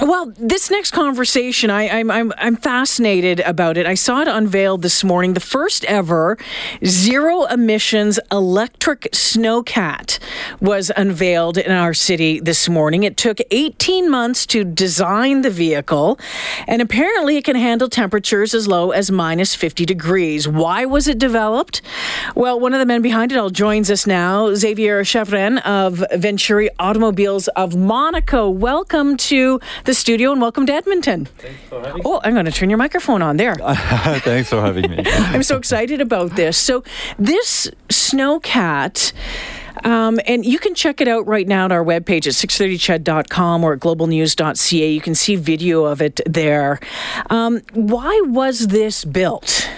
well, this next conversation, I, am I'm, I'm fascinated about it. I saw it unveiled this morning, the first ever zero emissions electric snowcat was unveiled in our city this morning. It took 18 months to design the vehicle, and apparently it can handle temperatures as low as minus 50 degrees. Why was it developed? Well, one of the men behind it all joins us now, Xavier Chevrin of Venturi Automobiles of Monaco. Welcome to the studio and welcome to Edmonton. Thanks for having Oh, I'm going to turn your microphone on there. Thanks for having me. I'm so excited about this. So, this snowcat. Um, and you can check it out right now at our webpage at 630ched.com or at globalnews.ca. You can see video of it there. Um, why was this built?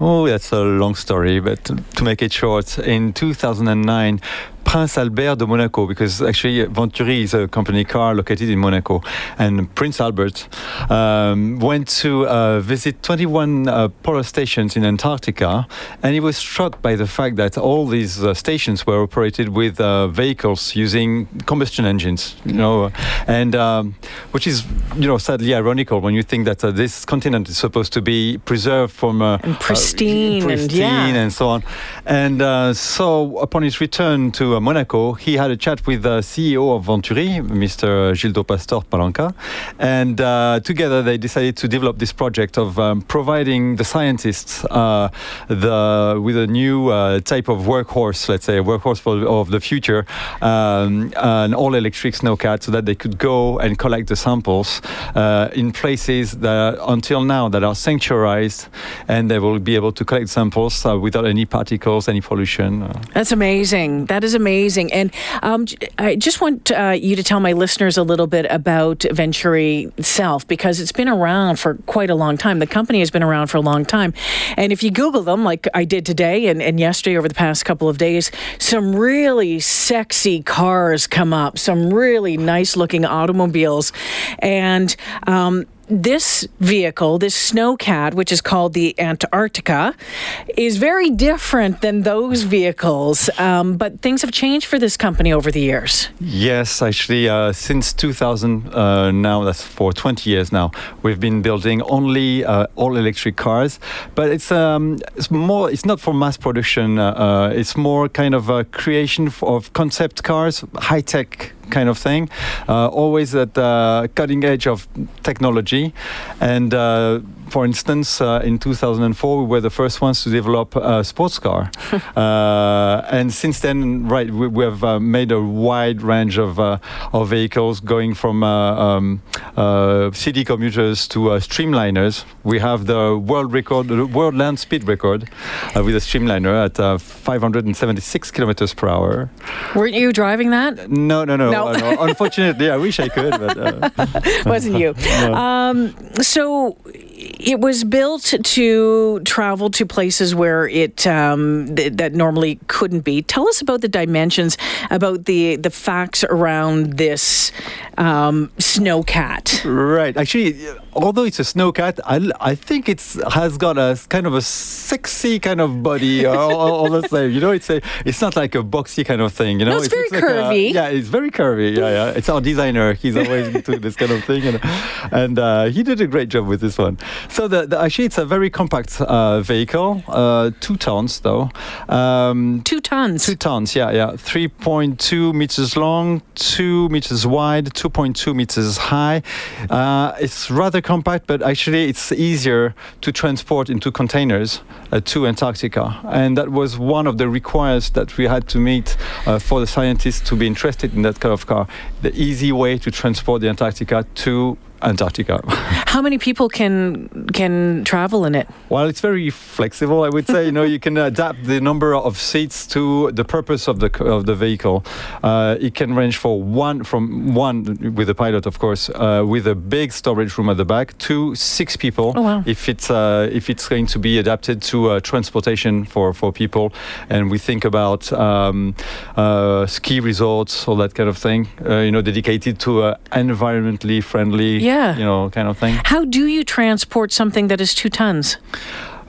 Oh, that's a long story, but to make it short, in 2009, Prince Albert de Monaco, because actually Venturi is a company car located in Monaco. And Prince Albert um, went to uh, visit 21 uh, polar stations in Antarctica, and he was struck by the fact that all these uh, stations were operated with uh, vehicles using combustion engines, you know, and um, which is, you know, sadly ironical when you think that uh, this continent is supposed to be preserved from uh, and pristine, pristine and, yeah. and so on. And so upon his return to Monaco, he had a chat with the CEO of Venturi, Mr. Gildo Pastor Pallanca, and uh, together they decided to develop this project of um, providing the scientists uh, the with a new uh, type of workhorse, let's say a workhorse of the future, um, an all-electric snowcat, so that they could go and collect the samples uh, in places that until now that are sanctuarized, and they will be able to collect samples uh, without any particles, any pollution. That's amazing. That is amazing. And um, I just want uh, you to tell my listeners a little bit about Venturi itself because it's been around for quite a long time. The company has been around for a long time. And if you Google them, like I did today and, and yesterday over the past couple of days, some really sexy cars come up, some really nice looking automobiles. And um, this vehicle, this snowcat, which is called the Antarctica, is very different than those vehicles. Um, but things have changed for this company over the years. Yes, actually, uh, since 2000, uh, now that's for 20 years now, we've been building only uh, all electric cars. But it's um, it's more. It's not for mass production. Uh, uh, it's more kind of a creation of concept cars, high tech kind of thing, uh, always at the cutting edge of technology. And uh, for instance, uh, in 2004, we were the first ones to develop a sports car. and since then, right, we, we have made a wide range of, of vehicles going from um, city commuters to streamliners. We have the world record, the world land speed record with a streamliner at 576 kilometers per hour. Weren't you driving that? No, no, no. No. no. Unfortunately, I wish I could, but uh. wasn't you. No. Um, so it was built to travel to places where it um, th- that normally couldn't be. Tell us about the dimensions, about the the facts around this um, snowcat. Right. Actually, although it's a snowcat, I, I think it has got a kind of a sexy kind of body. all, all the same, you know, it's a it's not like a boxy kind of thing. You know, no, it's, very curvy. Like a, yeah, it's very curvy. Yeah, yeah. It's our designer. He's always into this kind of thing, and, and uh, he did a great job with this one. So the, the actually it's a very compact uh, vehicle, uh, two tons though. Um, two tons. Two tons. Yeah, yeah. Three point two meters long, two meters wide, two point two meters high. Uh, it's rather compact, but actually it's easier to transport into containers uh, to Antarctica, and that was one of the requirements that we had to meet uh, for the scientists to be interested in that kind of car. The easy way to transport the Antarctica to Antarctica. How many people can can travel in it? Well, it's very flexible. I would say you know you can adapt the number of seats to the purpose of the of the vehicle. Uh, it can range for one from one with a pilot, of course, uh, with a big storage room at the back, to six people. Oh, wow. If it's uh, if it's going to be adapted to uh, transportation for for people, and we think about um, uh, ski resorts, all that kind of thing. Uh, you know, dedicated to an environmentally friendly. Yeah. You know, kind of thing. How do you transport something that is two tons?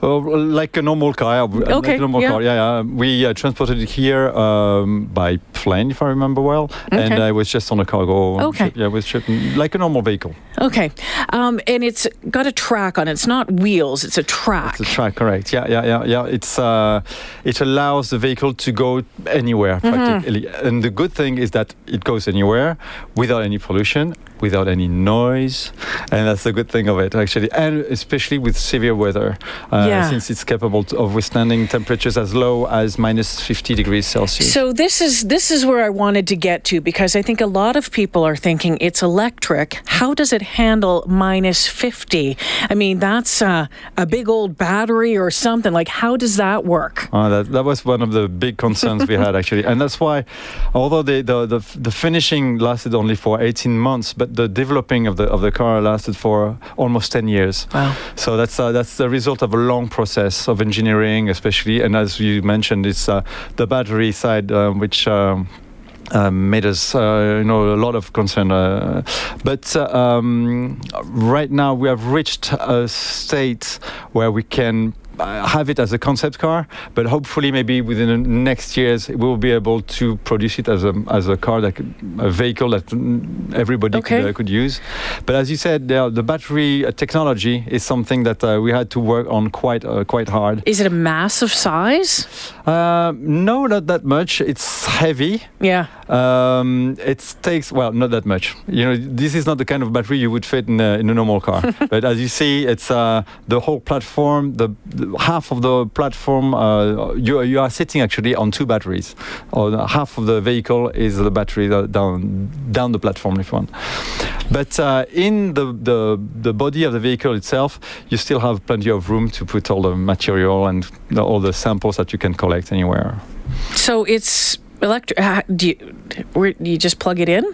Uh, like a normal car. Okay, Like a normal yeah. car. Yeah, yeah. We uh, transported it here um, by plane, if I remember well, and Okay. I was just on a cargo. Okay. Ship. Yeah, with ship, like a normal vehicle. Okay. Um, and it's got a track on it. It's not wheels, it's a track. It's a track, correct? Yeah, yeah, yeah, yeah. It's uh, it allows the vehicle to go anywhere Mm-hmm. practically, and the good thing is that it goes anywhere without any pollution, without any noise, and that's the good thing of it actually, and especially with severe weather, uh, Yeah. since it's capable of withstanding temperatures as low as minus 50 degrees Celsius. So this is this is where I wanted to get to because I think a lot of people are thinking it's electric. How does it handle minus fifty? I mean, that's uh, a big old battery or something. Like, how does that work? Uh, that, that was one of the big concerns we had actually, and that's why, although the, the the the finishing lasted only for 18 months, but the developing of the of the car lasted for almost 10 years. Wow. So that's uh, that's the result of a long process of engineering, especially, and as you mentioned, it's uh, the battery side uh, which. Um, uh, made us, uh, you know, a lot of concern. Uh, but uh, um, right now we have reached a state where we can have it as a concept car, but hopefully maybe within the next years we will be able to produce it as a as a car that a vehicle that everybody Okay. could, uh, could use. But as you said, the, the battery uh, technology is something that uh, we had to work on quite uh, quite hard. Is it a massive size? Uh, no, not that much. It's heavy. Yeah. Um, it takes well, not that much. You know, this is not the kind of battery you would fit in a, in a normal car. but as you see, it's uh, the whole platform. The, the half of the platform uh, you you are sitting actually on two batteries, or half of the vehicle is the battery down down the platform if want. But uh, in the, the the body of the vehicle itself, you still have plenty of room to put all the material and all the samples that you can collect anywhere. So it's electric. Uh, do you, do you just plug it in?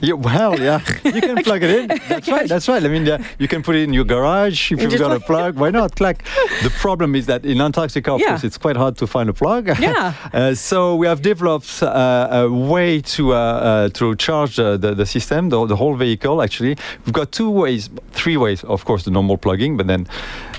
Yeah, well, yeah, you can plug it in. That's right. That's right. I mean, yeah, you can put it in your garage if you've just got a plug. Why not? Clack. The problem is that in Antarctica, of Yeah. course, it's quite hard to find a plug. Yeah. uh, so we have developed uh, a way to uh, uh, to charge the the system, the, the whole vehicle. Actually, we've got two ways, three ways. Of course, the normal plugging, but then.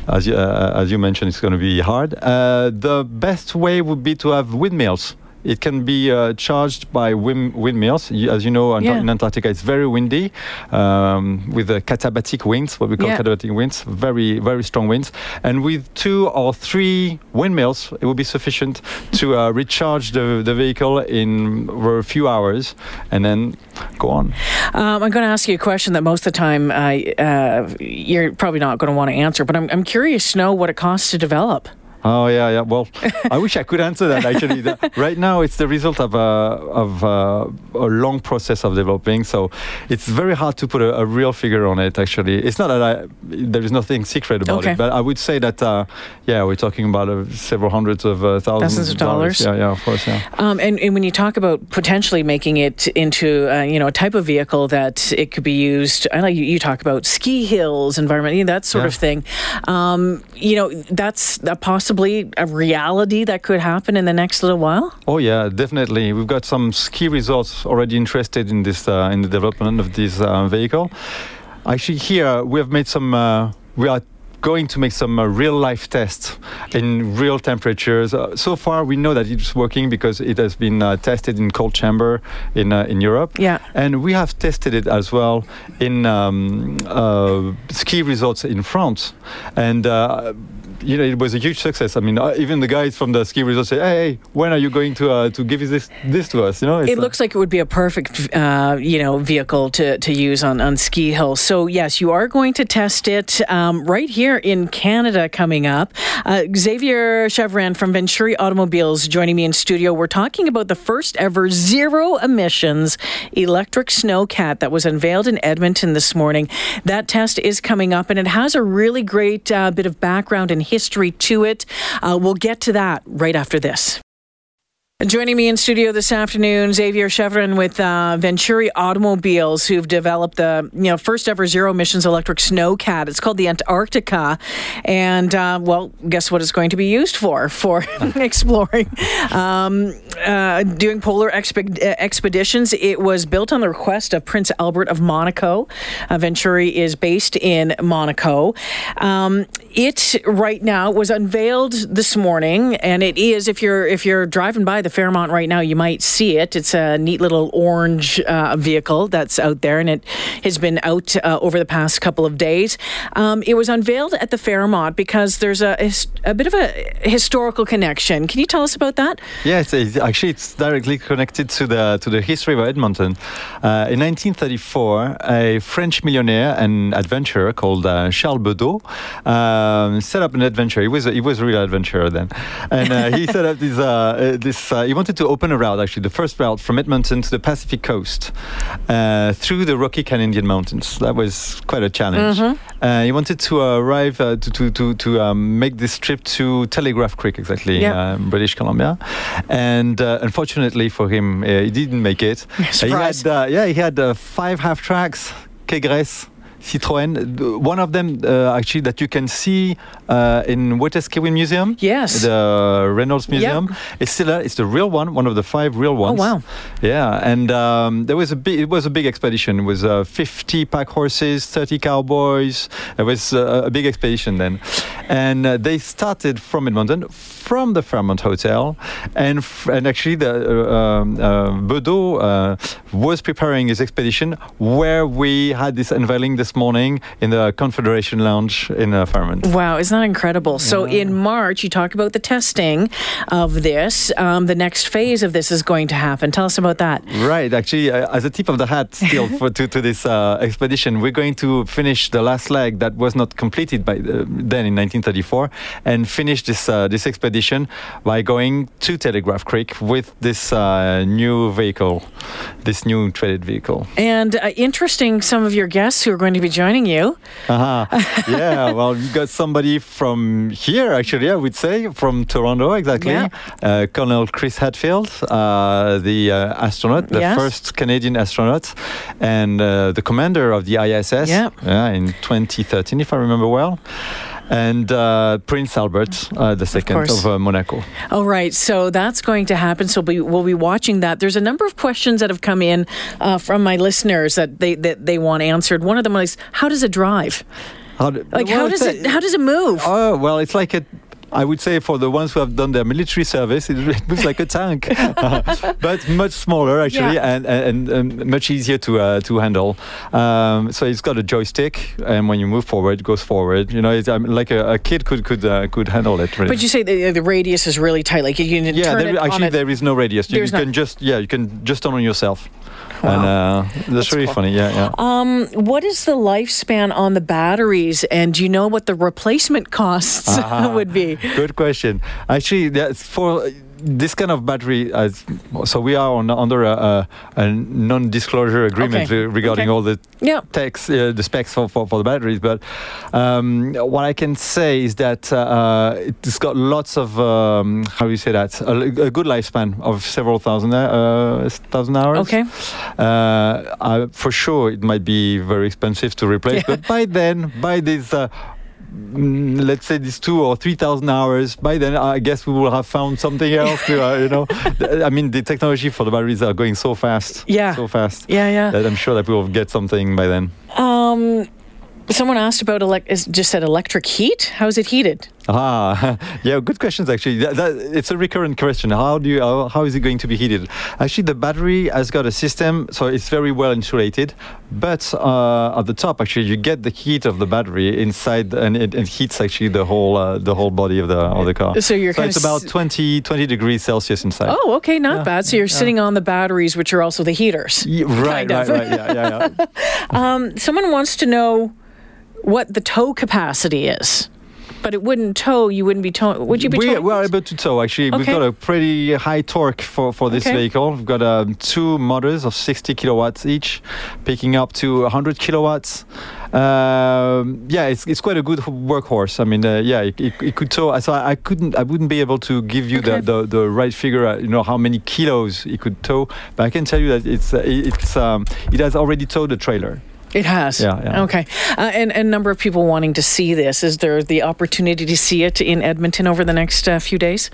As you, uh, as you mentioned, it's going to be hard. Uh, the best way would be to have windmills. It can be uh, charged by wind, windmills. As you know, Yeah. in Antarctica, it's very windy um, with the katabatic winds, what we call Yeah. katabatic winds, very, very strong winds. And with two or three windmills, it will be sufficient to uh, recharge the, the vehicle in over a few hours and then go on. Um, I'm going to ask you a question that most of the time uh, uh, you're probably not going to want to answer, but I'm, I'm curious to know what it costs to develop. Oh yeah, yeah. Well, I wish I could answer that. Actually, right now it's the result of a of uh, a long process of developing. So it's very hard to put a, a real figure on it. Actually, it's not that I there is nothing secret about Okay. it, but I would say that uh, yeah, we're talking about uh, several hundreds of uh, thousands, Thousands of dollars. Yeah, yeah, of course, yeah. Um, and, and when you talk about potentially making it into uh, you know a type of vehicle that it could be used, I like you, you talk about ski hills, environment, you know, that sort Yeah. of thing. Um, you know, that's uh, possibly a reality that could happen in the next little while. Oh yeah, definitely. We've got some ski resorts already interested in this uh, in the development of this uh, vehicle. Actually, here we have made some. Uh, we are going to make some uh, real life tests in real temperatures. Uh, so far, we know that it's working because it has been uh, tested in cold chamber in uh, in Europe. Yeah. And we have tested it as well in um, uh, ski resorts in France, and. You know, it was a huge success. I mean, uh, even the guys from the ski resort say, "Hey, when are you going to uh, to give this this to us?" You know, It looks like it would be a perfect, uh, you know, vehicle to, to use on, on ski hills. So yes, you are going to test it um, right here in Canada coming up. Uh, Xavier Chevrin from Venturi Automobiles joining me in studio. We're talking about the first ever zero emissions electric snowcat that was unveiled in Edmonton this morning. That test is coming up, and it has a really great uh, bit of background and history to it. Uh, we'll get to that right after this. Joining me in studio this afternoon, Xavier Chevrin with uh, Venturi Automobiles, who've developed the you know first ever zero emissions electric snowcat. It's called the Antarctica, and uh, well, guess what it's going to be used for? For exploring, um, uh, doing polar expe- expeditions. It was built on the request of Prince Albert of Monaco. Uh, Venturi is based in Monaco. Um, it right now was unveiled this morning, and it is if you're if you're driving by the Fairmont right now, you might see it. It's a neat little orange uh, vehicle that's out there, and it has been out uh, over the past couple of days. Um, it was unveiled at the Fairmont because there's a, a bit of a historical connection. Can you tell us about that? Yes, it's, actually, it's directly connected to the to the history of Edmonton. Uh, in 1934, a French millionaire and adventurer called uh, Charles Bedaux um, set up an adventure. He was a, he was a real adventurer then, and uh, he set up this uh, this uh, he wanted to open a route, actually, the first route from Edmonton to the Pacific coast uh, through the Rocky Canadian Mountains. That was quite a challenge. Mm-hmm. Uh, he wanted to arrive uh, to to to, to um, make this trip to Telegraph Creek, exactly, yep. Um, British Columbia. And uh, unfortunately for him, he didn't make it. Surprise. He had, yeah, he had five half tracks, Kégresse Citroën. One of them, uh, actually, that you can see uh, in Wetaskiwin Museum. Yes. The Reynolds Museum. Yep. It's still a, it's the real one, one of the five real ones. Oh wow. Yeah, and um, there was a big, it was a big expedition. It was uh, 50 pack horses, 30 cowboys. It was uh, a big expedition then, and uh, they started from Edmonton, from the Fairmont Hotel, and and actually the uh, um, Bedaux was preparing his expedition where we had this unveiling this morning in the Confederation Lounge in uh, Fairmont. Wow, isn't that incredible? Yeah. So in March, you talk about the testing of this. Um, the next phase of this is going to happen. Tell us about that. Right. Actually, uh, as a tip of the hat still for, to, to this uh, expedition, we're going to finish the last leg that was not completed by the, then in 1934 and finish this, uh, this expedition by going to Telegraph Creek with this uh, new vehicle, this new traded vehicle. And uh, interesting, some of your guests who are going to be joining you. Uh-huh. yeah, well, you got somebody from here, actually, I would say, from Toronto, exactly. Yeah. Uh, Colonel Chris Hadfield, uh, the uh, astronaut, the yes. first Canadian astronaut, and uh, the commander of the ISS yeah. in 2013, if I remember well and uh, Prince Albert uh, the second of, of uh, Monaco. All right, so that's going to happen. So we, will be watching that. There's a number of questions that have come in uh, from my listeners that they that they want answered. One of them is, "How does it drive?" How do, like well, how does it how does it move? Oh well, it's like a I would say for the ones who have done their military service, it, moves like a tank, but much smaller actually, yeah. and, and, and, much easier to uh, to handle. Um, so it's got a joystick, and when you move forward, it goes forward. You know, it's um, like a, a, kid could could uh, could handle it. Really. But you say the, the, radius is really tight. Like you can yeah, turn there, it actually there is no radius. You, you can just yeah, you can just turn on yourself. Wow. And uh, that's, that's, really cool. funny. Yeah, yeah. Um, what is the lifespan on the batteries, and do you know what the replacement costs uh-huh. would be? Good question. Actually, that's for this kind of battery, as so we are on, under a, a, a, non-disclosure agreement okay. regarding okay. all the yeah. text, uh, the specs for, for, for, the batteries. But um, what I can say is that uh, it's got lots of um, how do you say that a, a, good lifespan of several thousand uh, thousand hours. Okay. Uh, for sure, it might be very expensive to replace, yeah. but by then, by this uh, Mm, let's say these two or three thousand hours by then i guess we will have found something else to, uh, you know. I mean the technology for the batteries are going so fast. Yeah. So fast. Yeah yeah. That i'm sure that we will get something by then. Um someone asked about elect just said electric heat? How is it heated Ah, yeah, good questions actually. That, that, it's a recurrent question. How do you how, how is it going to be heated? Actually, the battery has got a system, so it's very well insulated. But uh, at the top, actually, you get the heat of the battery inside, and it, it heats actually the whole uh, the whole body of the of the car. So you're so it's about 20, 20 degrees Celsius inside. Oh, okay, not yeah. bad. So you're yeah. sitting on the batteries, which are also the heaters. Yeah, right, right, right, yeah, yeah, yeah. um, someone wants to know what the tow capacity is. But it wouldn't tow. You wouldn't be towing. Would you be? We, we are able to tow. Actually, okay. we've got a pretty high torque for for this okay. vehicle. We've got um, two motors of 60 kilowatts each, picking up to 100 kilowatts, Um, yeah, it's, it's quite a good workhorse. I mean, uh, yeah, it, it, it, could tow. So I, I, couldn't, I wouldn't be able to give you okay. the, the, the, right figure. Uh, you know how many kilos it could tow, but I can tell you that it's uh, it's um, it has already towed the trailer. It has. Yeah. yeah. Okay. Uh, and a number of people wanting to see this. Is there the opportunity to see it in Edmonton over the next uh, few days?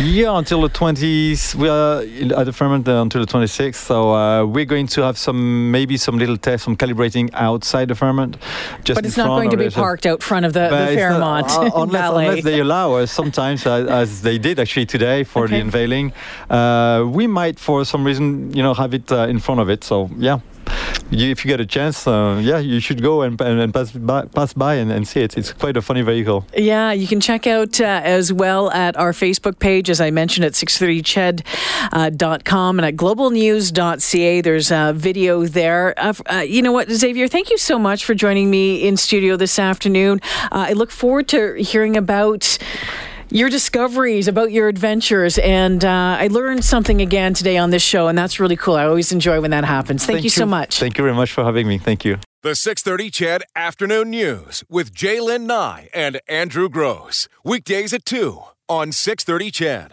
Yeah, until the 20th. We are at the Fairmont uh, until the 26th. So uh, we're going to have some, maybe some little tests, some calibrating outside the Fairmont. Just but it's not going to be parked out front of the, the Fairmont not, uh, unless, unless, they allow us, sometimes, uh, as they did actually today for okay. the unveiling. we might, for some reason, you know, have it in front of it. So, yeah you, if you get a chance, uh, yeah, you should go and, and, and pass by, pass by and, and, see it. It's quite a funny vehicle. Yeah, you can check out uh, as well at our Facebook page, as I mentioned, at 630ched.com uh, and at globalnews.ca. There's a video there. Uh, you know what, Xavier, thank you so much for joining me in studio this afternoon. Uh, I look forward to hearing about your discoveries, about your adventures. And uh, I learned something again today on this show, and that's really cool. I always enjoy when that happens. Thank, Thank you, you so much. Thank you very much for having me. Thank you. The 630 CHED Afternoon News with Jaylen Nye and Andrew Gross. Weekdays at 2 on 630 CHED.